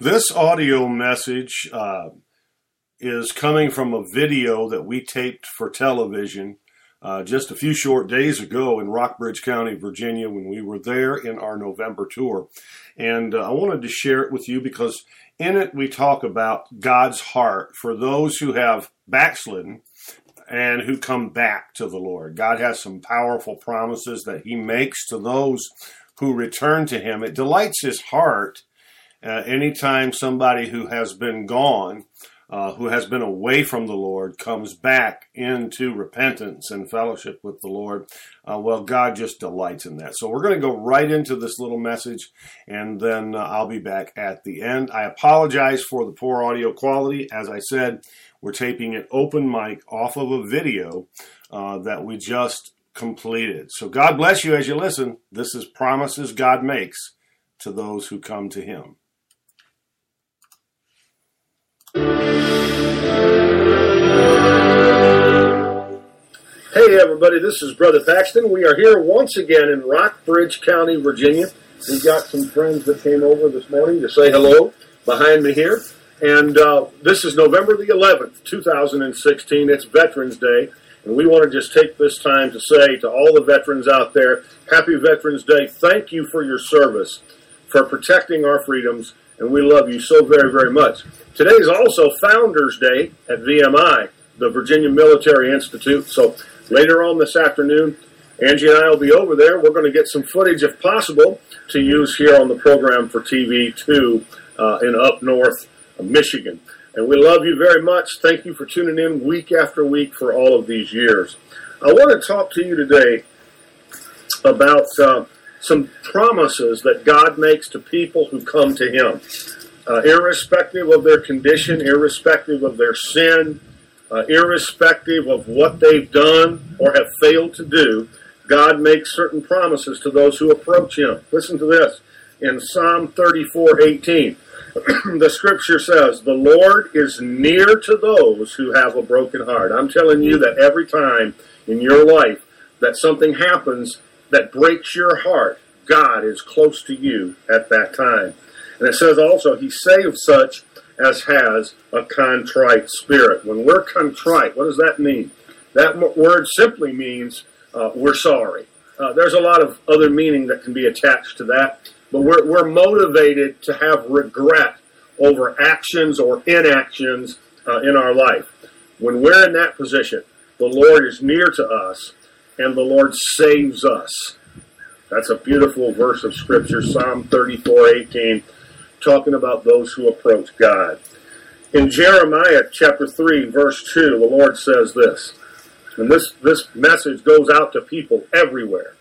This audio message uh, is coming from a video that we taped for television uh, just a few short days ago in Rockbridge County, Virginia, when we were there in our November tour. And uh, I wanted to share it with you because in it we talk about God's heart for those who have backslidden and who come back to the Lord. God has some powerful promises that He makes to those who return to Him. It delights His heart uh, anytime somebody who has been gone, uh, who has been away from the Lord, comes back into repentance and fellowship with the Lord, uh, well, God just delights in that. So we're going to go right into this little message, and then uh, I'll be back at the end. I apologize for the poor audio quality. As I said, we're taping it open mic off of a video uh, that we just completed. So God bless you as you listen. This is promises God makes to those who come to Him. Hey everybody, this is Brother Paxton. We are here once again in Rockbridge County, Virginia. We've got some friends that came over this morning to say hello behind me here. And uh, this is November the 11th, 2016. It's Veterans Day. And we want to just take this time to say to all the veterans out there, Happy Veterans Day. Thank you for your service, for protecting our freedoms, and we love you so very, very much. Today is also Founders Day at VMI, the Virginia Military Institute. So later on this afternoon, Angie and I will be over there. We're going to get some footage, if possible, to use here on the program for TV too uh, in up north Michigan. And we love you very much. Thank you for tuning in week after week for all of these years. I want to talk to you today about uh, some promises that God makes to people who come to Him uh, irrespective of their condition, irrespective of their sin, uh, irrespective of what they've done or have failed to do, God makes certain promises to those who approach Him. Listen to this in Psalm 34 18. the scripture says, The Lord is near to those who have a broken heart. I'm telling you that every time in your life that something happens that breaks your heart, God is close to you at that time. And it says also, He saves such as has a contrite spirit. When we're contrite, what does that mean? That word simply means uh, we're sorry. Uh, there's a lot of other meaning that can be attached to that, but we're, we're motivated to have regret over actions or inactions uh, in our life. When we're in that position, the Lord is near to us and the Lord saves us. That's a beautiful verse of Scripture, Psalm 34 18 talking about those who approach God. In Jeremiah chapter 3, verse 2, the Lord says this, and this, this message goes out to people everywhere.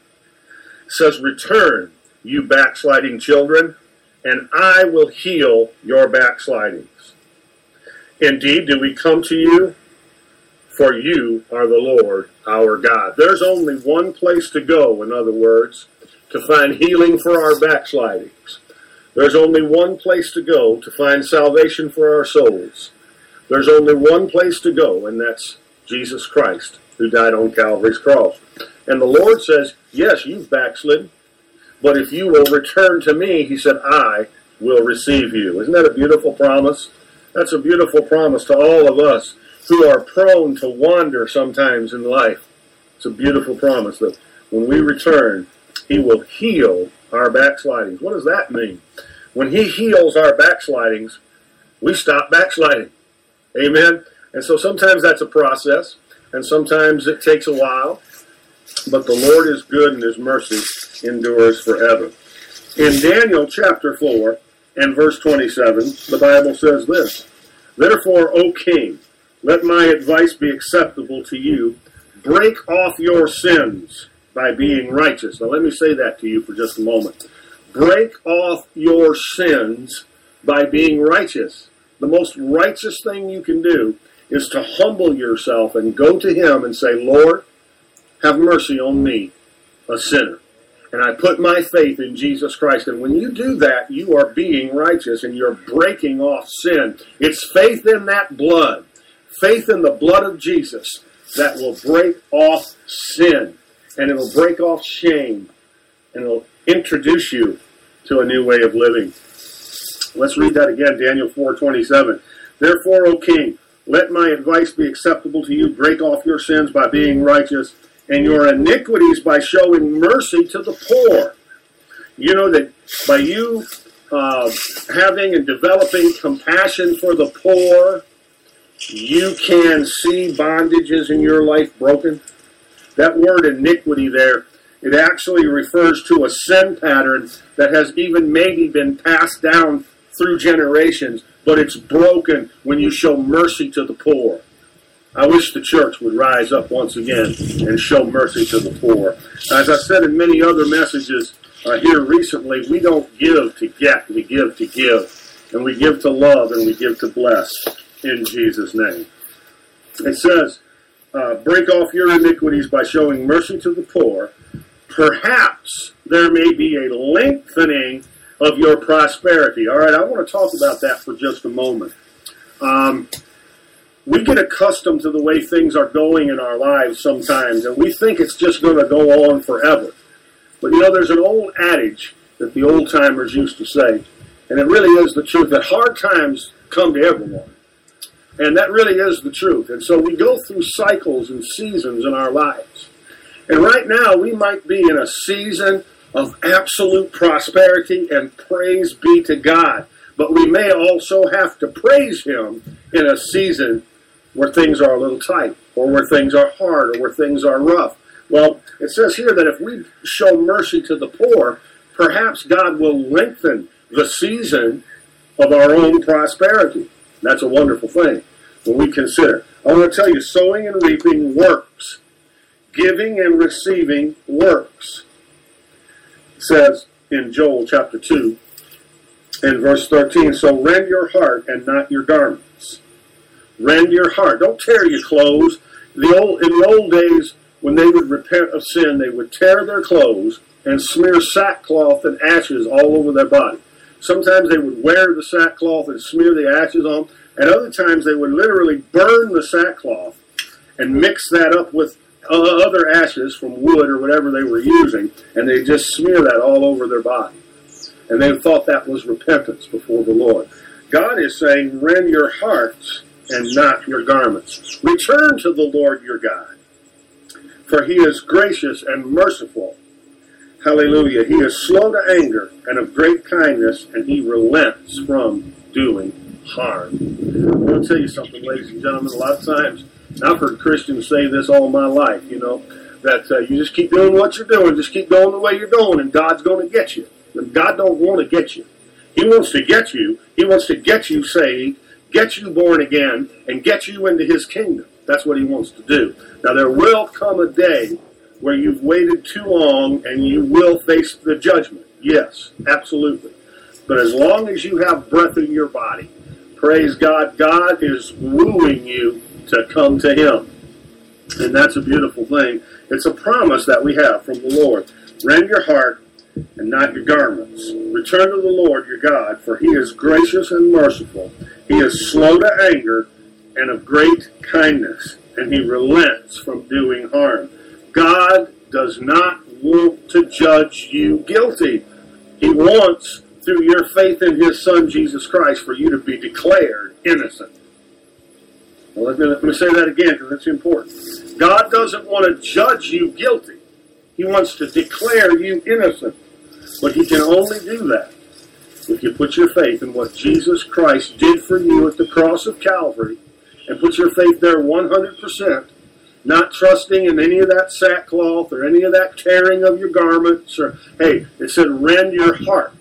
It says, Return, you backsliding children, and I will heal your backslidings. Indeed, do we come to you? For you are the Lord our God. There's only one place to go, in other words, to find healing for our backslidings. There's only one place to go to find salvation for our souls. There's only one place to go, and that's Jesus Christ, who died on Calvary's cross. And the Lord says, Yes, you've backslid, but if you will return to me, He said, I will receive you. Isn't that a beautiful promise? That's a beautiful promise to all of us who are prone to wander sometimes in life. It's a beautiful promise that when we return, He will heal our backslidings. What does that mean? When He heals our backslidings, we stop backsliding. Amen? And so sometimes that's a process, and sometimes it takes a while, but the Lord is good and His mercy endures forever. In Daniel chapter 4 and verse 27, the Bible says this Therefore, O king, let my advice be acceptable to you. Break off your sins by being righteous. Now, let me say that to you for just a moment. Break off your sins by being righteous. The most righteous thing you can do is to humble yourself and go to Him and say, Lord, have mercy on me, a sinner. And I put my faith in Jesus Christ. And when you do that, you are being righteous and you're breaking off sin. It's faith in that blood, faith in the blood of Jesus that will break off sin and it'll break off shame and it'll introduce you to a new way of living. Let's read that again, Daniel 4:27. Therefore, O king, let my advice be acceptable to you. Break off your sins by being righteous, and your iniquities by showing mercy to the poor. You know that by you uh, having and developing compassion for the poor, you can see bondages in your life broken. That word iniquity there, it actually refers to a sin pattern that has even maybe been passed down through generations, but it's broken when you show mercy to the poor. I wish the church would rise up once again and show mercy to the poor. As I said in many other messages uh, here recently, we don't give to get, we give to give. And we give to love and we give to bless in Jesus' name. It says, uh, break off your iniquities by showing mercy to the poor. Perhaps there may be a lengthening of your prosperity. All right, I want to talk about that for just a moment. Um, we get accustomed to the way things are going in our lives sometimes, and we think it's just going to go on forever. But you know, there's an old adage that the old timers used to say, and it really is the truth that hard times come to everyone. And that really is the truth. And so we go through cycles and seasons in our lives. And right now, we might be in a season of absolute prosperity and praise be to God. But we may also have to praise Him in a season where things are a little tight, or where things are hard, or where things are rough. Well, it says here that if we show mercy to the poor, perhaps God will lengthen the season of our own prosperity. That's a wonderful thing when we consider. I want to tell you, sowing and reaping works. Giving and receiving works says in Joel chapter 2 and verse 13, So rend your heart and not your garments. Rend your heart. Don't tear your clothes. The old, in the old days, when they would repent of sin, they would tear their clothes and smear sackcloth and ashes all over their body. Sometimes they would wear the sackcloth and smear the ashes on, and other times they would literally burn the sackcloth and mix that up with uh, other ashes from wood or whatever they were using, and they just smear that all over their body. And they thought that was repentance before the Lord. God is saying, rend your hearts and not your garments. Return to the Lord your God, for he is gracious and merciful. Hallelujah. He is slow to anger and of great kindness, and he relents from doing harm. I want to tell you something, ladies and gentlemen. A lot of times, I've heard Christians say this all my life, you know, that uh, you just keep doing what you're doing, just keep going the way you're going, and God's going to get you. God don't want to get you. He wants to get you. He wants to get you saved, get you born again, and get you into His kingdom. That's what He wants to do. Now, there will come a day where you've waited too long and you will face the judgment. Yes, absolutely. But as long as you have breath in your body, praise God, God is wooing you to come to Him. And that's a beautiful thing. It's a promise that we have from the Lord. Rend your heart and not your garments. Return to the Lord your God, for He is gracious and merciful. He is slow to anger and of great kindness, and He relents from doing harm. God does not want to judge you guilty. He wants, through your faith in His Son Jesus Christ, for you to be declared innocent. Well, let me, let me say that again because it's important. God doesn't want to judge you guilty. He wants to declare you innocent. But He can only do that if you put your faith in what Jesus Christ did for you at the cross of Calvary and put your faith there 100%, not trusting in any of that sackcloth or any of that tearing of your garments. Or Hey, it said, rend your heart.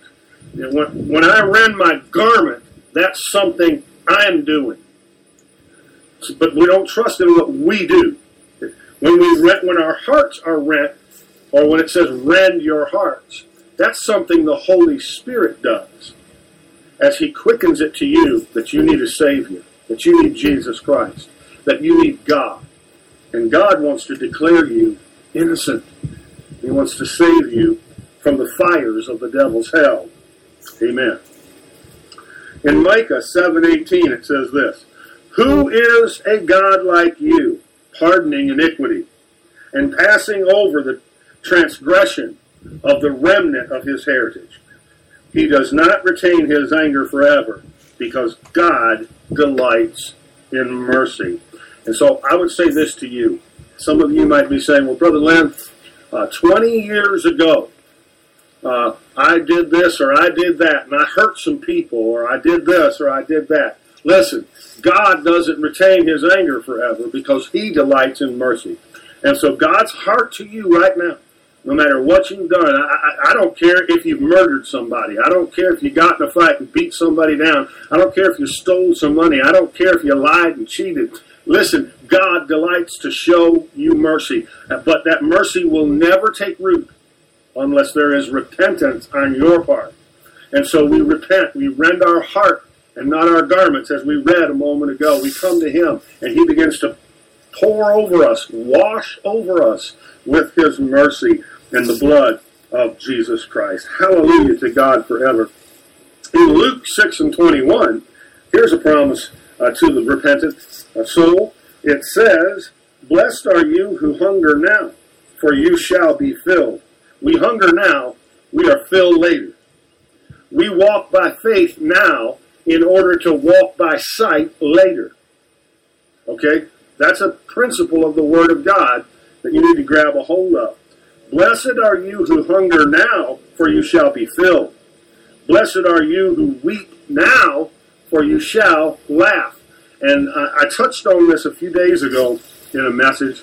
When, when I rend my garment, that's something I'm doing but we don't trust in what we do. When we rent, when our hearts are rent, or when it says rend your hearts, that's something the Holy Spirit does. As He quickens it to you that you need a Savior, that you need Jesus Christ, that you need God. And God wants to declare you innocent. He wants to save you from the fires of the devil's hell. Amen. In Micah 7:18 it says this, who is a God like you, pardoning iniquity and passing over the transgression of the remnant of his heritage? He does not retain his anger forever because God delights in mercy. And so I would say this to you. Some of you might be saying, well, Brother Len, uh, 20 years ago, uh, I did this or I did that, and I hurt some people, or I did this or I did that. Listen, God doesn't retain his anger forever because he delights in mercy. And so God's heart to you right now, no matter what you've done, I, I, I, don't care if you've murdered somebody. I don't care if you got in a fight and beat somebody down. I don't care if you stole some money. I don't care if you lied and cheated. Listen, God delights to show you mercy, but that mercy will never take root unless there is repentance on your part. And so we repent, we rend our heart and not our garments, as we read a moment ago. We come to Him, and He begins to pour over us, wash over us with His mercy and the blood of Jesus Christ. Hallelujah to God forever. In Luke 6 and 21, here's a promise uh, to the repentant soul. It says, Blessed are you who hunger now, for you shall be filled. We hunger now, we are filled later. We walk by faith now in order to walk by sight later. Okay? That's a principle of the Word of God that you need to grab a hold of. Blessed are you who hunger now, for you shall be filled. Blessed are you who weep now, for you shall laugh. And I, I touched on this a few days ago in a message.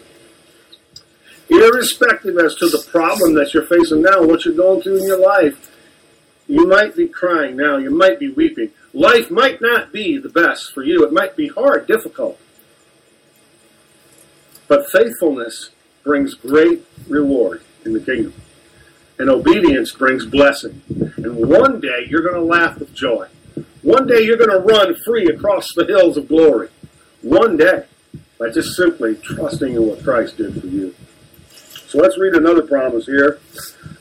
Irrespective as to the problem that you're facing now, what you're going through in your life, you might be crying now, you might be weeping. Life might not be the best for you. It might be hard, difficult. But faithfulness brings great reward in the kingdom. And obedience brings blessing. And one day you're going to laugh with joy. One day you're going to run free across the hills of glory. One day. By just simply trusting in what Christ did for you. So let's read another promise here.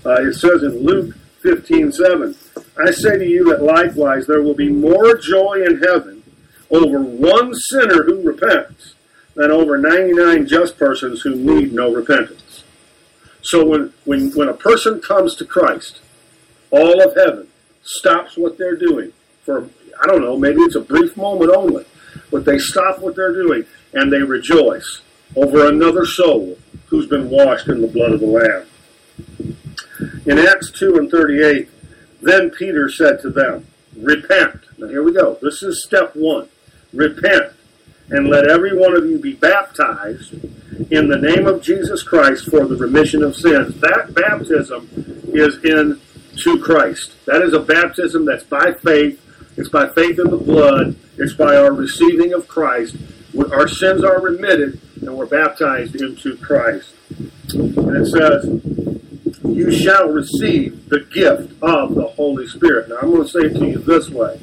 Uh, it says in Luke 15 7, I say to you that likewise there will be more joy in heaven over one sinner who repents than over 99 just persons who need no repentance. So when, when, when a person comes to Christ, all of heaven stops what they're doing for, I don't know, maybe it's a brief moment only, but they stop what they're doing and they rejoice over another soul who's been washed in the blood of the Lamb. In Acts 2 and 38, then Peter said to them, Repent. Now here we go. This is step one. Repent, and let every one of you be baptized in the name of Jesus Christ for the remission of sins. That baptism is in to Christ. That is a baptism that's by faith. It's by faith in the blood. It's by our receiving of Christ. Our sins are remitted, and we're baptized into Christ. And it says, You shall receive the gift of the Holy Spirit. Now, I'm going to say it to you this way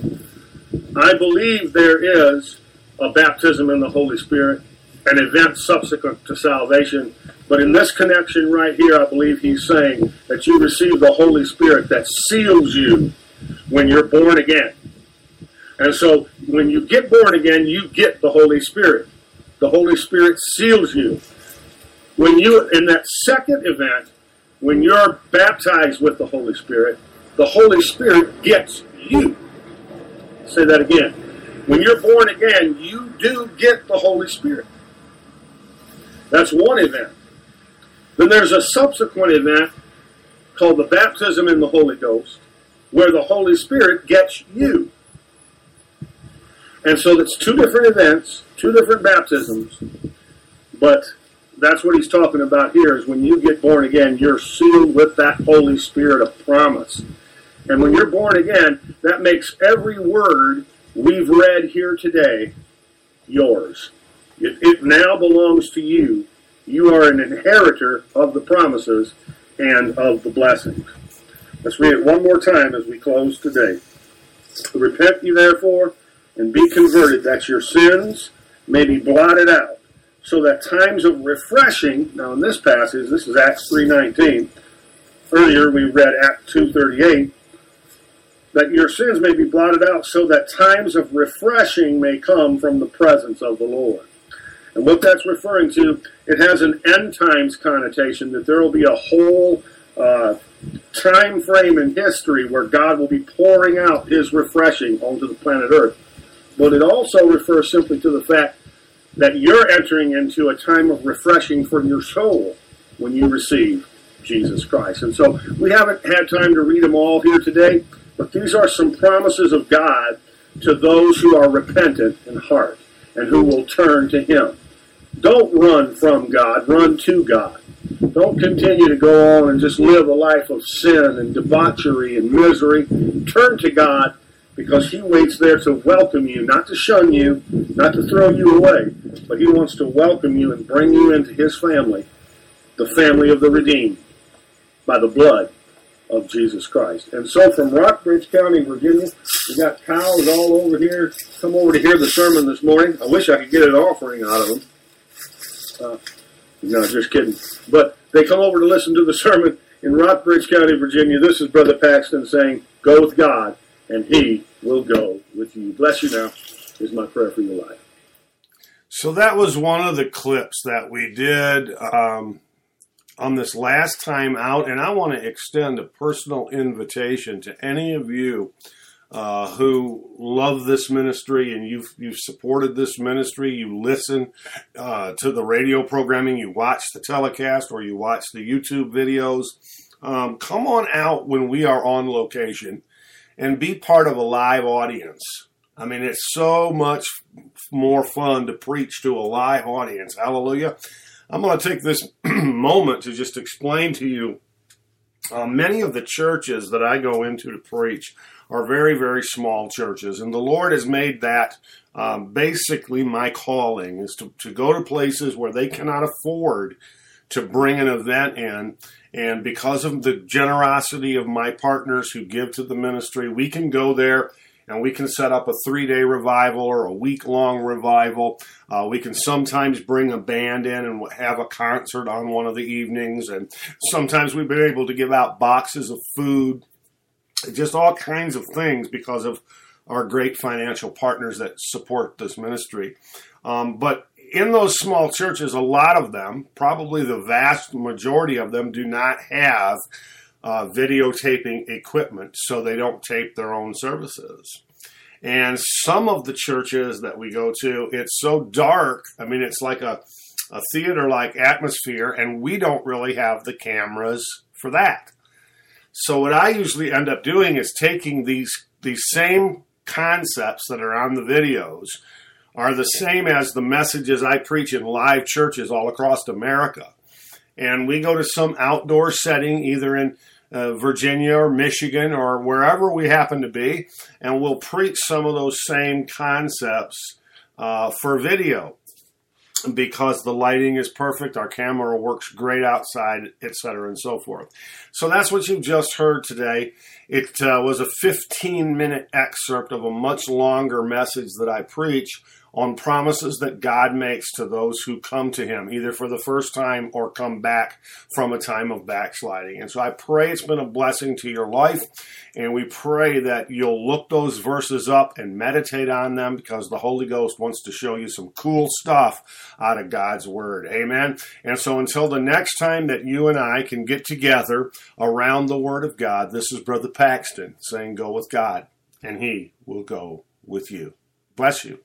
I believe there is a baptism in the Holy Spirit, an event subsequent to salvation. But in this connection right here, I believe he's saying that you receive the Holy Spirit that seals you when you're born again. And so when you get born again, you get the Holy Spirit. The Holy Spirit seals you. When you, in that second event, when you're baptized with the Holy Spirit, the Holy Spirit gets you. Say that again. When you're born again, you do get the Holy Spirit. That's one event. Then there's a subsequent event called the baptism in the Holy Ghost, where the Holy Spirit gets you. And so it's two different events, two different baptisms, but that's what he's talking about here is when you get born again, you're sealed with that Holy Spirit of promise. And when you're born again, that makes every word we've read here today yours. It, it now belongs to you. You are an inheritor of the promises and of the blessings. Let's read it one more time as we close today. Repent ye therefore and be converted, that your sins may be blotted out, so that times of refreshing, now in this passage, this is Acts 3.19, earlier we read Acts 2.38, that your sins may be blotted out, so that times of refreshing may come from the presence of the Lord. And what that's referring to, it has an end times connotation, that there will be a whole uh, time frame in history where God will be pouring out his refreshing onto the planet Earth. But it also refers simply to the fact that you're entering into a time of refreshing for your soul when you receive Jesus Christ. And so we haven't had time to read them all here today, but these are some promises of God to those who are repentant in heart and who will turn to Him. Don't run from God, run to God. Don't continue to go on and just live a life of sin and debauchery and misery. Turn to God because He waits there to welcome you, not to shun you, not to throw you away, but He wants to welcome you and bring you into His family, the family of the redeemed, by the blood of Jesus Christ. And so from Rockbridge County, Virginia, we got cows all over here. Come over to hear the sermon this morning. I wish I could get an offering out of them. Uh, no, just kidding. But they come over to listen to the sermon in Rockbridge County, Virginia. This is Brother Paxton saying, Go with God, and He will go with you. Bless you now, is my prayer for your life. So that was one of the clips that we did um, on this last time out, and I want to extend a personal invitation to any of you uh, who love this ministry and you've you've supported this ministry. You listen uh, to the radio programming, you watch the telecast, or you watch the YouTube videos. Um, come on out when we are on location and be part of a live audience. I mean, it's so much more fun to preach to a live audience. Hallelujah. I'm going to take this moment to just explain to you uh, many of the churches that I go into to preach are very, very small churches. And the Lord has made that um, basically my calling is to, to go to places where they cannot afford to bring an event in. And because of the generosity of my partners who give to the ministry, we can go there and we can set up a three day revival or a week long revival. Uh, we can sometimes bring a band in and have a concert on one of the evenings. And sometimes we've been able to give out boxes of food just all kinds of things because of our great financial partners that support this ministry. Um, but in those small churches, a lot of them, probably the vast majority of them, do not have uh, videotaping equipment, so they don't tape their own services. And some of the churches that we go to, it's so dark. I mean, it's like a, a theater like atmosphere, and we don't really have the cameras for that. So what I usually end up doing is taking these these same concepts that are on the videos are the same as the messages I preach in live churches all across America. And we go to some outdoor setting, either in uh, Virginia or Michigan or wherever we happen to be, and we'll preach some of those same concepts uh, for video because the lighting is perfect, our camera works great outside, etc., and so forth. So that's what you've just heard today. It uh, was a 15 minute excerpt of a much longer message that I preach on promises that God makes to those who come to Him, either for the first time or come back from a time of backsliding. And so I pray it's been a blessing to your life, and we pray that you'll look those verses up and meditate on them because the Holy Ghost wants to show you some cool stuff out of God's Word. Amen. And so until the next time that you and I can get together around the Word of God, this is Brother Paxton saying, Go with God, and He will go with you. Bless you.